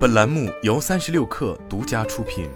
本栏目由三十六氪独家出品。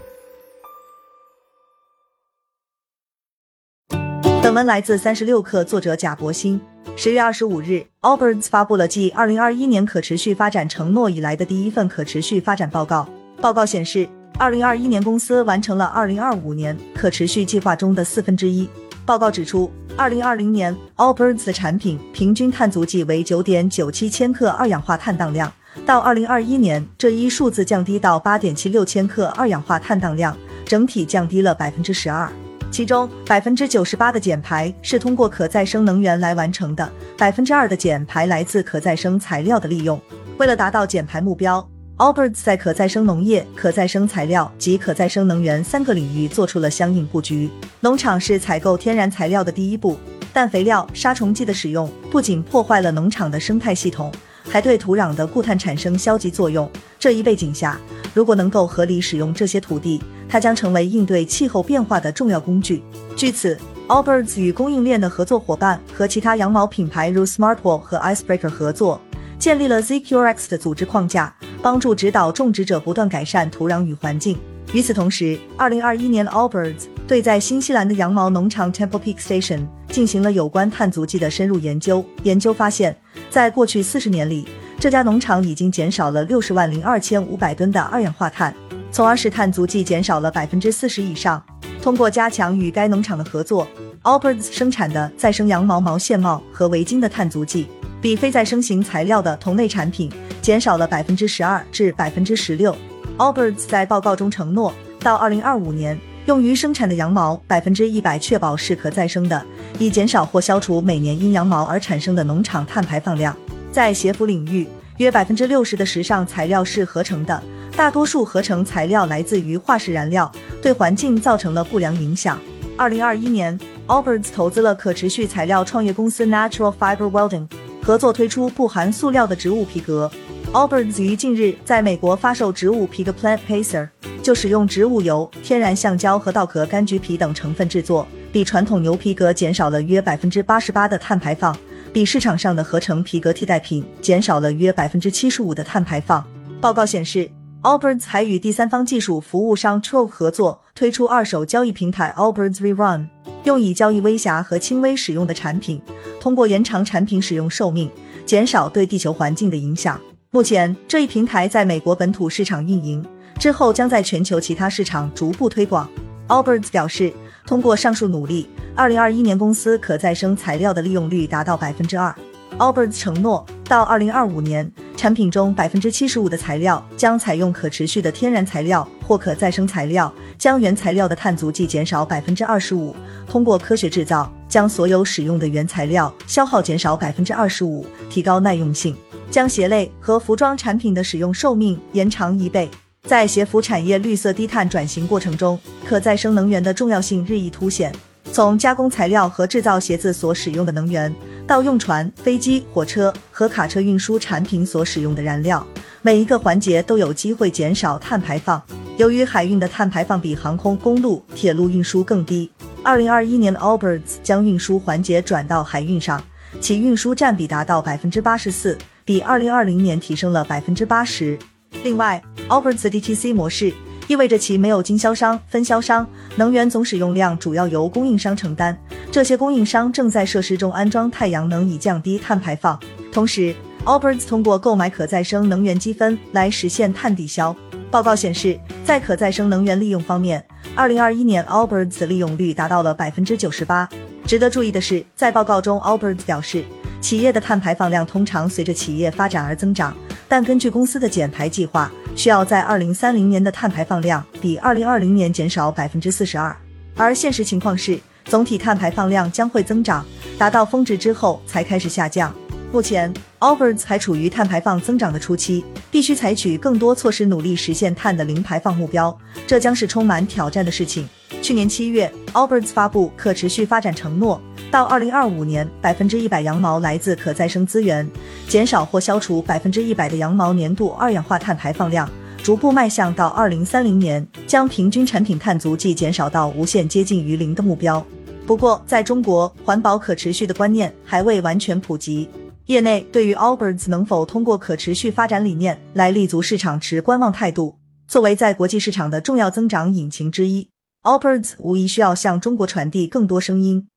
本文来自三十六氪，作者贾博鑫。十月二十五日，Allbirds 发布了继二零二一年可持续发展承诺以来的第一份可持续发展报告。报告显示，二零二一年公司完成了二零二五年可持续计划中的四分之一。报告指出，二零二零年 Allbirds 的产品平均碳足迹为九点九七千克二氧化碳当量，到二零二一年，这一数字降低到八点七六千克二氧化碳当量，整体降低了百分之十二。其中百分之九十八的减排是通过可再生能源来完成的，百分之二的减排来自可再生材料的利用。为了达到减排目标，Allbirds 在可再生农业、可再生材料及可再生能源三个领域做出了相应布局。农场是采购天然材料的第一步，但肥料、杀虫剂的使用不仅破坏了农场的生态系统，还对土壤的固碳产生消极作用。这一背景下，如果能够合理使用这些土地，它将成为应对气候变化的重要工具。据此，Allbirds 与供应链的合作伙伴和其他羊毛品牌如 Smartwool 和 Icebreaker 合作，建立了 ZQX 的组织框架，帮助指导种植者不断改善土壤与环境。与此同时，二零二一年，Allbirds 对在新西兰的羊毛农场 Temple Peak Station 进行了有关碳足迹的深入研究。研究发现，在过去四十年里，这家农场已经减少了六十万零二千五百吨的二氧化碳。从而使碳足迹减少了百分之四十以上。通过加强与该农场的合作，Allbirds 生产的再生羊毛毛线帽和围巾的碳足迹，比非再生型材料的同类产品减少了百分之十二至百分之十六。Allbirds 在报告中承诺，到二零二五年，用于生产的羊毛百分之一百确保是可再生的，以减少或消除每年因羊毛而产生的农场碳排放量。在鞋服领域，约百分之六十的时尚材料是合成的。大多数合成材料来自于化石燃料，对环境造成了不良影响。二零二一年，Allbirds 投资了可持续材料创业公司 Natural Fiber Welding，合作推出不含塑料的植物皮革。Allbirds 于近日在美国发售植物皮革 Plant Pacer，就使用植物油、天然橡胶和稻壳柑橘皮等成分制作，比传统牛皮革减少了约百分之八十八的碳排放，比市场上的合成皮革替代品减少了约百分之七十五的碳排放。报告显示。Allbirds 还与第三方技术服务商 Trove 合作，推出二手交易平台 Allbirds Rerun，用以交易微瑕和轻微使用的产品，通过延长产品使用寿命，减少对地球环境的影响。目前，这一平台在美国本土市场运营，之后将在全球其他市场逐步推广。Allbirds 表示，通过上述努力，二零二一年公司可再生材料的利用率达到百分之二。Allbirds 承诺，到二零二五年。产品中百分之七十五的材料将采用可持续的天然材料或可再生材料，将原材料的碳足迹减少百分之二十五。通过科学制造，将所有使用的原材料消耗减少百分之二十五，提高耐用性，将鞋类和服装产品的使用寿命延长一倍。在鞋服产业绿色低碳转型过程中，可再生能源的重要性日益凸显。从加工材料和制造鞋子所使用的能源。到用船、飞机、火车和卡车运输产品所使用的燃料，每一个环节都有机会减少碳排放。由于海运的碳排放比航空、公路、铁路运输更低，二零二一年 Allbirds 将运输环节转到海运上，其运输占比达到百分之八十四，比二零二零年提升了百分之八十。另外，Alberts 的 DTC 模式。意味着其没有经销商、分销商，能源总使用量主要由供应商承担。这些供应商正在设施中安装太阳能，以降低碳排放。同时，Alberts 通过购买可再生能源积分来实现碳抵消。报告显示，在可再生能源利用方面，二零二一年 Alberts 利用率达到了百分之九十八。值得注意的是，在报告中，Alberts 表示，企业的碳排放量通常随着企业发展而增长，但根据公司的减排计划。需要在二零三零年的碳排放量比二零二零年减少百分之四十二，而现实情况是，总体碳排放量将会增长，达到峰值之后才开始下降。目前，Allbirds 还处于碳排放增长的初期，必须采取更多措施，努力实现碳的零排放目标，这将是充满挑战的事情。去年七月，Allbirds 发布可持续发展承诺。到二零二五年，百分之一百羊毛来自可再生资源，减少或消除百分之一百的羊毛年度二氧化碳排放量，逐步迈向到二零三零年将平均产品碳足迹减少到无限接近于零的目标。不过，在中国，环保可持续的观念还未完全普及。业内对于 Allbirds 能否通过可持续发展理念来立足市场持观望态度。作为在国际市场的重要增长引擎之一，Allbirds 无疑需要向中国传递更多声音。